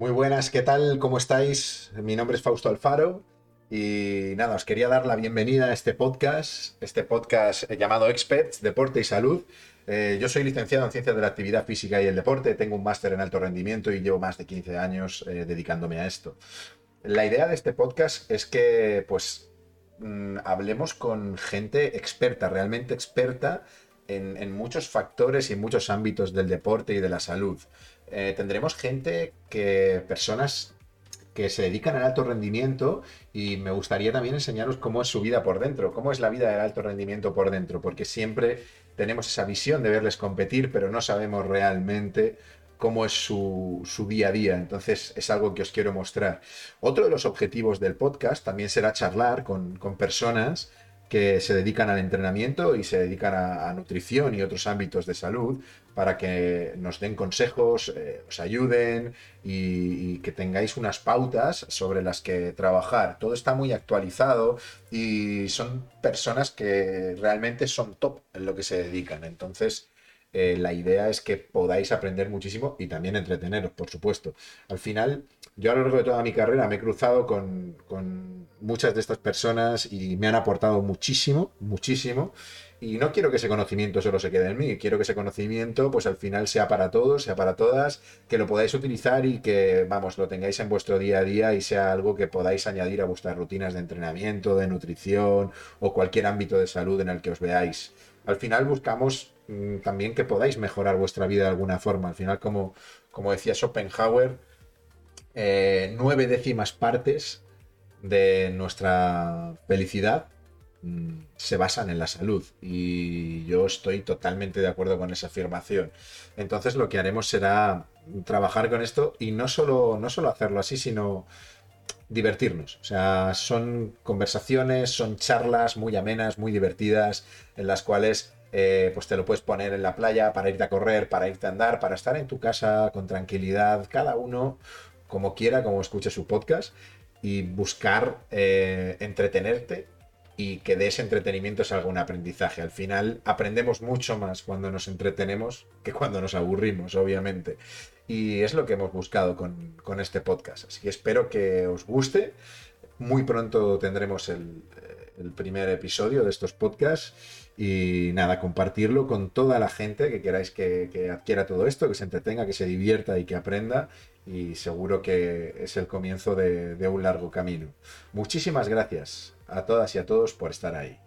Muy buenas, ¿qué tal? ¿Cómo estáis? Mi nombre es Fausto Alfaro y nada, os quería dar la bienvenida a este podcast, este podcast llamado Experts, Deporte y Salud. Eh, yo soy licenciado en Ciencias de la Actividad Física y el Deporte, tengo un máster en alto rendimiento y llevo más de 15 años eh, dedicándome a esto. La idea de este podcast es que pues mm, hablemos con gente experta, realmente experta en, muchos factores y en muchos ámbitos del deporte y de la salud. Eh, tendremos gente que, personas que se dedican al alto rendimiento y me gustaría también enseñaros cómo es su vida por dentro, cómo es la vida del alto rendimiento por dentro, porque siempre tenemos esa visión de verles competir, pero no sabemos realmente cómo es su, día a día. Entonces es algo que os quiero mostrar. Otro de los objetivos del podcast también será charlar con, con personas que se dedican al entrenamiento y se dedican a, nutrición y otros ámbitos de salud para que nos den consejos, eh, os ayuden y, que tengáis unas pautas sobre las que trabajar. Todo está muy actualizado y son personas que realmente son top en lo que se dedican. Entonces, eh, la idea es que podáis aprender muchísimo y también entreteneros, por supuesto. Al final, yo a lo largo de toda mi carrera me he cruzado con, muchas de estas personas y me han aportado muchísimo, muchísimo. Y no quiero que ese conocimiento solo se quede en mí, quiero que ese conocimiento pues al final sea para todos, sea para todas, que lo podáis utilizar y que, vamos, lo tengáis en vuestro día a día y sea algo que podáis añadir a vuestras rutinas de entrenamiento, de nutrición o cualquier ámbito de salud en el que os veáis. Al final buscamos también que podáis mejorar vuestra vida de alguna forma. Al final, como, como decía Schopenhauer, eh, nueve décimas partes de nuestra felicidad mm, se basan en la salud y yo estoy totalmente de acuerdo con esa afirmación. Entonces lo que haremos será trabajar con esto y no solo, no solo hacerlo así, sino divertirnos. O sea, son conversaciones, son charlas muy amenas, muy divertidas, en las cuales eh, pues te lo puedes poner en la playa para irte a correr, para irte a andar, para estar en tu casa con tranquilidad, cada uno como quiera, como escuche su podcast, y buscar eh, entretenerte y que de ese entretenimiento salga un aprendizaje. Al final aprendemos mucho más cuando nos entretenemos que cuando nos aburrimos, obviamente. Y es lo que hemos buscado con, con este podcast. Así que espero que os guste. Muy pronto tendremos el, el primer episodio de estos podcasts y nada, compartirlo con toda la gente que queráis que, adquiera todo esto, que se entretenga, que se divierta y que aprenda y seguro que es el comienzo de un largo camino. Muchísimas gracias a todas y a todos por estar ahí.